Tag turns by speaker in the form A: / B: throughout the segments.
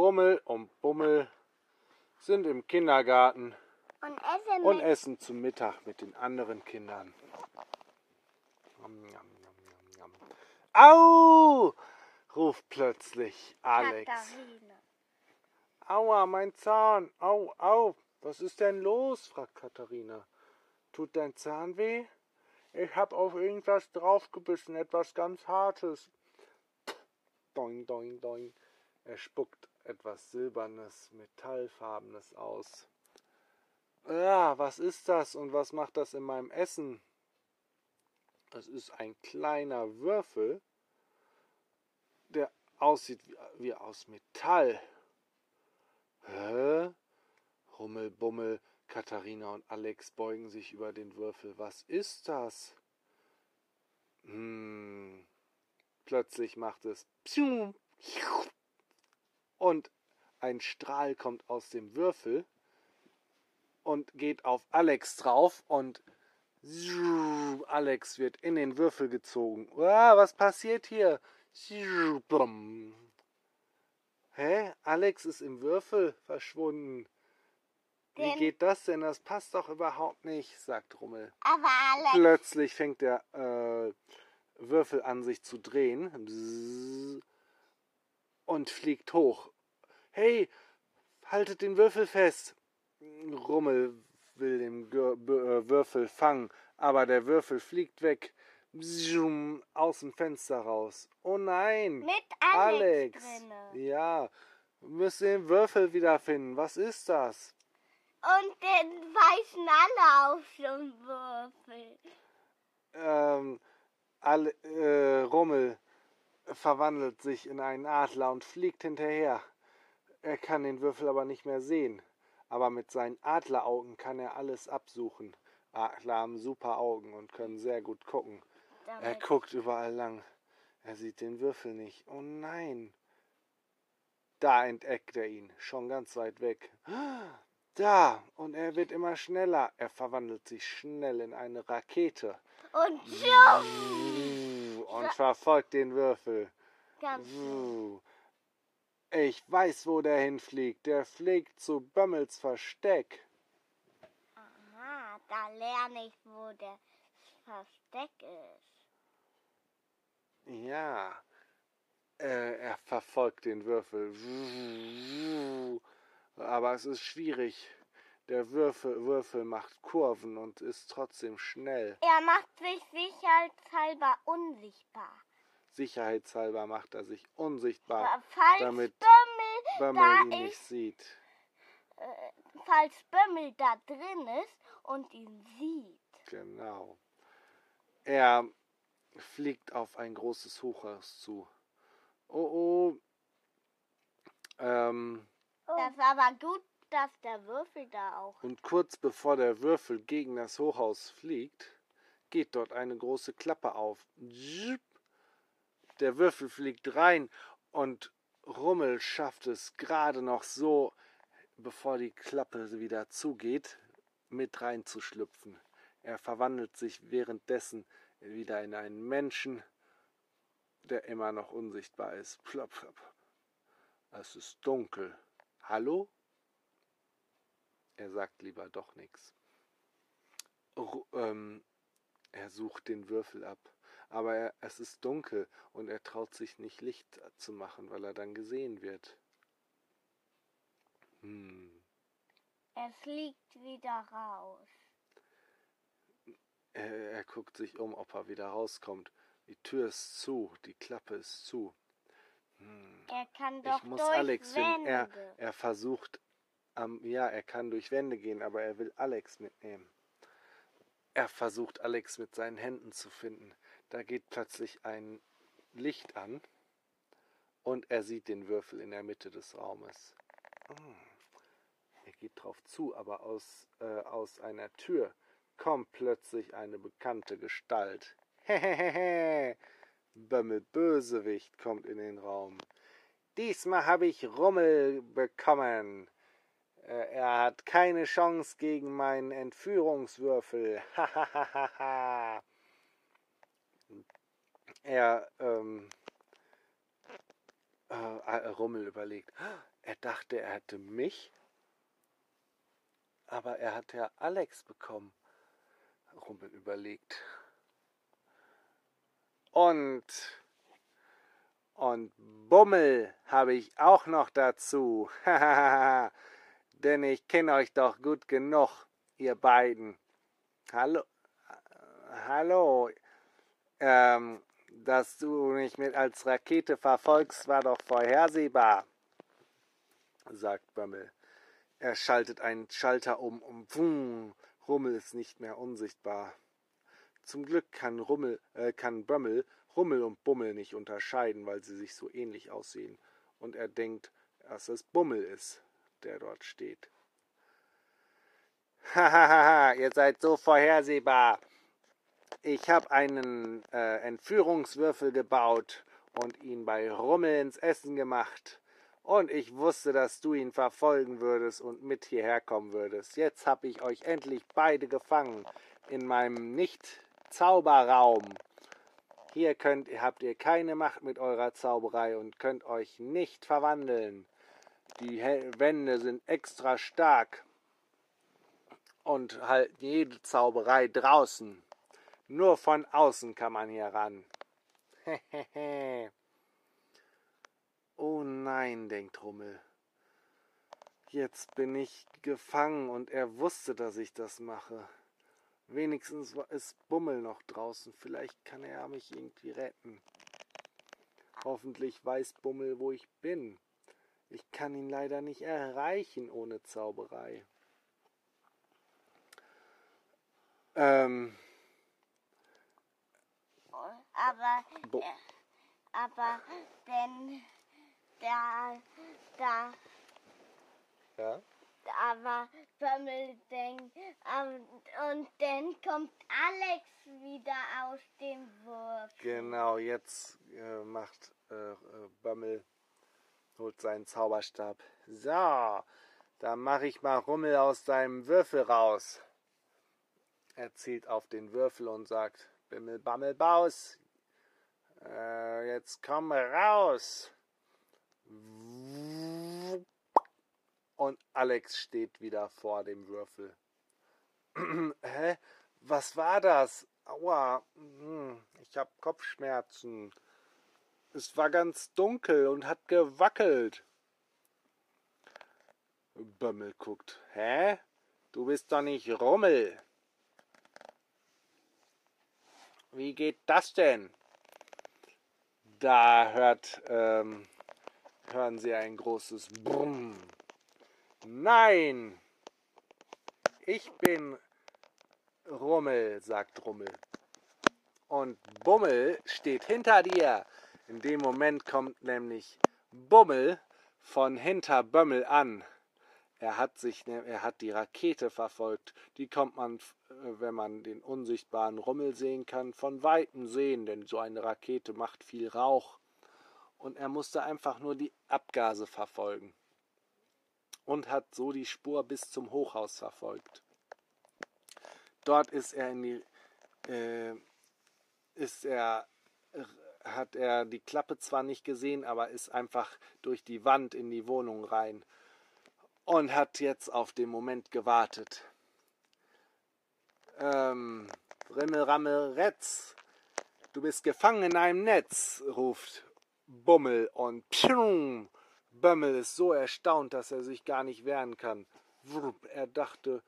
A: Rummel und Bummel sind im Kindergarten
B: Und esse
A: und essen zu Mittag mit den anderen Kindern. Au! ruft plötzlich Alex.
B: Katharina.
A: Aua, mein Zahn. Au, au. Was ist denn los? fragt Katharina. Tut dein Zahn weh? Ich hab auf irgendwas draufgebissen, etwas ganz Hartes. Doing, doing, doing. Er spuckt etwas Silbernes, Metallfarbenes aus. Ja, was ist das und was macht das in meinem Essen? Das ist ein kleiner Würfel, der aussieht wie, aus Metall. Hä? Rummel, Bummel, Katharina und Alex beugen sich über den Würfel. Was ist das? Hm. Plötzlich macht es Psiu. Und ein Strahl kommt aus dem Würfel und geht auf Alex drauf und Alex wird in den Würfel gezogen. Ah, was passiert hier? Hä? Alex ist im Würfel verschwunden. Wie geht das denn? Das passt doch überhaupt nicht, sagt Rummel.
B: Aber Alex,
A: Plötzlich fängt der äh, Würfel an, sich zu drehen. Bzzz. Und fliegt hoch. Hey, haltet den Würfel fest. Rummel will den äh, Würfel fangen, aber der Würfel fliegt weg. Bzzum, aus dem Fenster raus. Oh nein!
B: mit Alex,
A: Alex! Ja, wir müssen den Würfel wiederfinden. Was ist das?
B: Und den weißen alle auf dem Würfel.
A: ähm, alle, äh, Rummel verwandelt sich in einen Adler und fliegt hinterher. Er kann den Würfel aber nicht mehr sehen. Aber mit seinen Adleraugen kann er alles absuchen. Adler haben super Augen und können sehr gut gucken. Er
B: Damit
A: guckt überall lang. Er sieht den Würfel nicht. Oh nein. Da entdeckt er ihn, schon ganz weit weg. Da, und er wird immer schneller. Er verwandelt sich schnell in eine Rakete
B: und
A: und verfolgt den Würfel.
B: ganz
A: Ich weiß, wo der hinfliegt. Der fliegt zu Bömmels Versteck.
B: Aha, da lerne ich, wo der Versteck ist.
A: Ja, äh, er verfolgt den Würfel. Aber es ist schwierig. Der Würfel, Würfel macht Kurven und ist trotzdem schnell.
B: Er macht sich sicherheitshalber unsichtbar.
A: Sicherheitshalber macht er sich unsichtbar,
B: falls
A: damit
B: Bömmel,
A: Bömmel
B: da
A: ihn nicht sieht.
B: äh, falls Bömmel da drin ist und ihn sieht.
A: Genau. Er fliegt auf ein großes Hochhaus zu. Oh oh. Ähm,
B: Das ist aber gut, dass der Würfel da auch.
A: und kurz bevor der Würfel gegen das Hochhaus fliegt, geht dort eine große Klappe auf. Der Würfel fliegt rein und Rummel schafft es gerade noch so, bevor die Klappe wieder zugeht, mit reinzuschlüpfen. Er verwandelt sich währenddessen wieder in einen Menschen, der immer noch unsichtbar ist. Plop, plop. Es ist dunkel. Hallo? Er sagt lieber doch nichts. Ähm, er sucht den Würfel ab. Aber er, es ist dunkel und er traut sich nicht Licht zu machen, weil er dann gesehen wird. Hm.
B: Er fliegt wieder raus.
A: Er, er guckt sich um, ob er wieder rauskommt. Die Tür ist zu, die Klappe ist zu. Hm.
B: Er kann doch
A: Ich muss Alex finden. Er, er versucht, ähm, ja, er kann durch Wände gehen, aber er will Alex mitnehmen. Er versucht, Alex mit seinen Händen zu finden. Da geht plötzlich ein Licht an und er sieht den Würfel in der Mitte des Raumes. Hm. Er geht drauf zu, aber aus, äh, aus einer Tür kommt plötzlich eine bekannte Gestalt. Hehehehe. Bömmel Bösewicht kommt in den Raum. Diesmal habe ich Rummel bekommen. Äh, Er hat keine Chance gegen meinen Entführungswürfel. Er, ähm, Äh, Rummel überlegt. Er dachte, er hätte mich, aber er hat ja Alex bekommen. Rummel überlegt. Und und Bummel habe ich auch noch dazu. Denn ich kenne euch doch gut genug, ihr beiden. Hallo, hallo. Ähm, dass du mich mit als Rakete verfolgst, war doch vorhersehbar, sagt Bömmel. Er schaltet einen Schalter um und wumm, Rummel ist nicht mehr unsichtbar. Zum Glück kann, Rummel, äh, kann Bömmel Rummel und Bummel nicht unterscheiden, weil sie sich so ähnlich aussehen, und er denkt, dass es Bummel ist, der dort steht. Hahaha, ihr seid so vorhersehbar. Ich habe einen äh, Entführungswürfel gebaut und ihn bei Rummel ins Essen gemacht. Und ich wusste, dass du ihn verfolgen würdest und mit hierher kommen würdest. Jetzt habe ich euch endlich beide gefangen in meinem Nicht-Zauberraum. Hier könnt, habt ihr keine Macht mit eurer Zauberei und könnt euch nicht verwandeln. Die Wände sind extra stark und halten jede Zauberei draußen. Nur von außen kann man hier ran. oh nein, denkt Rummel. Jetzt bin ich gefangen und er wusste, dass ich das mache. Wenigstens ist Bummel noch draußen. Vielleicht kann er mich irgendwie retten. Hoffentlich weiß Bummel, wo ich bin. Ich kann ihn leider nicht erreichen ohne Zauberei. Ähm.
B: Aber, Bo äh, aber denn da, da.
A: Ja?
B: aber Bömmel denkt, ähm, und dann kommt Alex wieder aus dem Wurf.
A: Genau, jetzt äh, macht äh, Bömmel, holt seinen Zauberstab. So, dann mache ich mal Rummel aus seinem Würfel raus. Er zielt auf den Würfel und sagt, Bimmel, Bammel, Baus, äh, jetzt komm raus und Alex steht wieder vor dem Würfel. Hä? Was war das? Aua, hm, ich hab Kopfschmerzen. Es war ganz dunkel und hat gewackelt. Bömmel guckt. Hä? Du bist doch nicht Rummel. Wie geht das denn? Da hört, ähm, hören sie ein großes Brumm. Nein! Ich bin Rummel, sagt Rummel. Und Bummel steht hinter dir. In dem Moment kommt nämlich Bummel von hinter Bömmel an. Er hat sich, ne, er hat die Rakete verfolgt. Die kommt man, wenn man den unsichtbaren Rummel sehen kann, von weitem sehen, denn so eine Rakete macht viel Rauch. Und er musste einfach nur die Abgase verfolgen und hat so die Spur bis zum Hochhaus verfolgt. Dort ist er in die äh, ist er hat er die Klappe zwar nicht gesehen, aber ist einfach durch die Wand in die Wohnung rein und hat jetzt auf den Moment gewartet. Ähm, Rimmel, Rammel, Retz, du bist gefangen in einem Netz, ruft Bummel und pschung, Bömmel ist so erstaunt, dass er sich gar nicht wehren kann. Er dachte,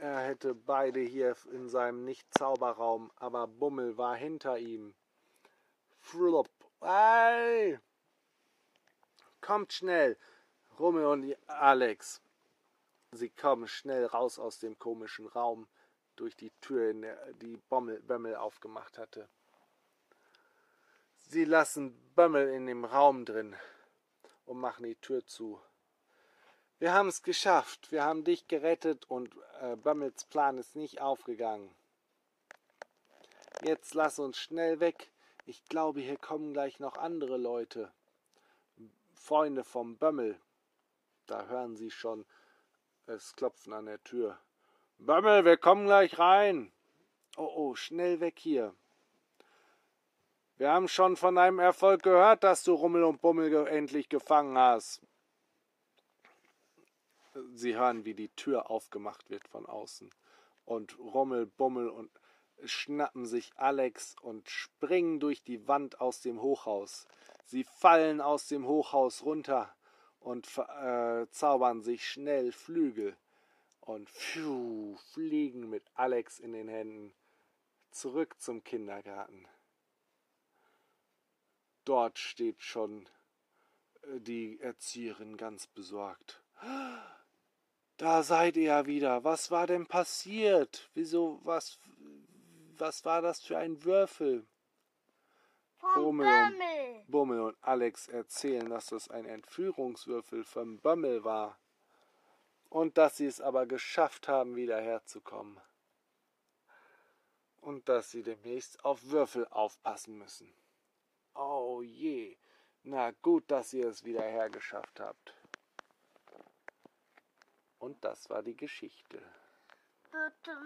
A: er hätte beide hier in seinem Nicht-Zauberraum, aber Bummel war hinter ihm. Flup. Ei! Kommt schnell! Rummel und Alex. Sie kommen schnell raus aus dem komischen Raum durch die Tür, die Bommel, Bömmel aufgemacht hatte. Sie lassen Bömmel in dem Raum drin und machen die Tür zu. Wir haben es geschafft. Wir haben dich gerettet und äh, Bömmels Plan ist nicht aufgegangen. Jetzt lass uns schnell weg. Ich glaube, hier kommen gleich noch andere Leute. Freunde vom Bömmel. Da hören sie schon es klopfen an der Tür. Bömmel, wir kommen gleich rein. Oh, oh, schnell weg hier. Wir haben schon von deinem Erfolg gehört, dass du Rummel und Bummel ge endlich gefangen hast. Sie hören, wie die Tür aufgemacht wird von außen. Und Rummel, Bummel und schnappen sich Alex und springen durch die Wand aus dem Hochhaus. Sie fallen aus dem Hochhaus runter und äh, zaubern sich schnell Flügel und pfiuh, fliegen mit Alex in den Händen zurück zum Kindergarten. Dort steht schon äh, die Erzieherin ganz besorgt. Da seid ihr ja wieder. Was war denn passiert? Wieso, was, was war das für ein Würfel?
B: Vom
A: Bummel
B: Bömmel.
A: und, Bummel und Alex erzählen, dass das ein Entführungswürfel vom Bömmel war. Und dass sie es aber geschafft haben, wieder herzukommen. Und dass sie demnächst auf Würfel aufpassen müssen. Oh je. Na gut, dass ihr es wieder hergeschafft habt. Und das war die Geschichte.
B: Bitte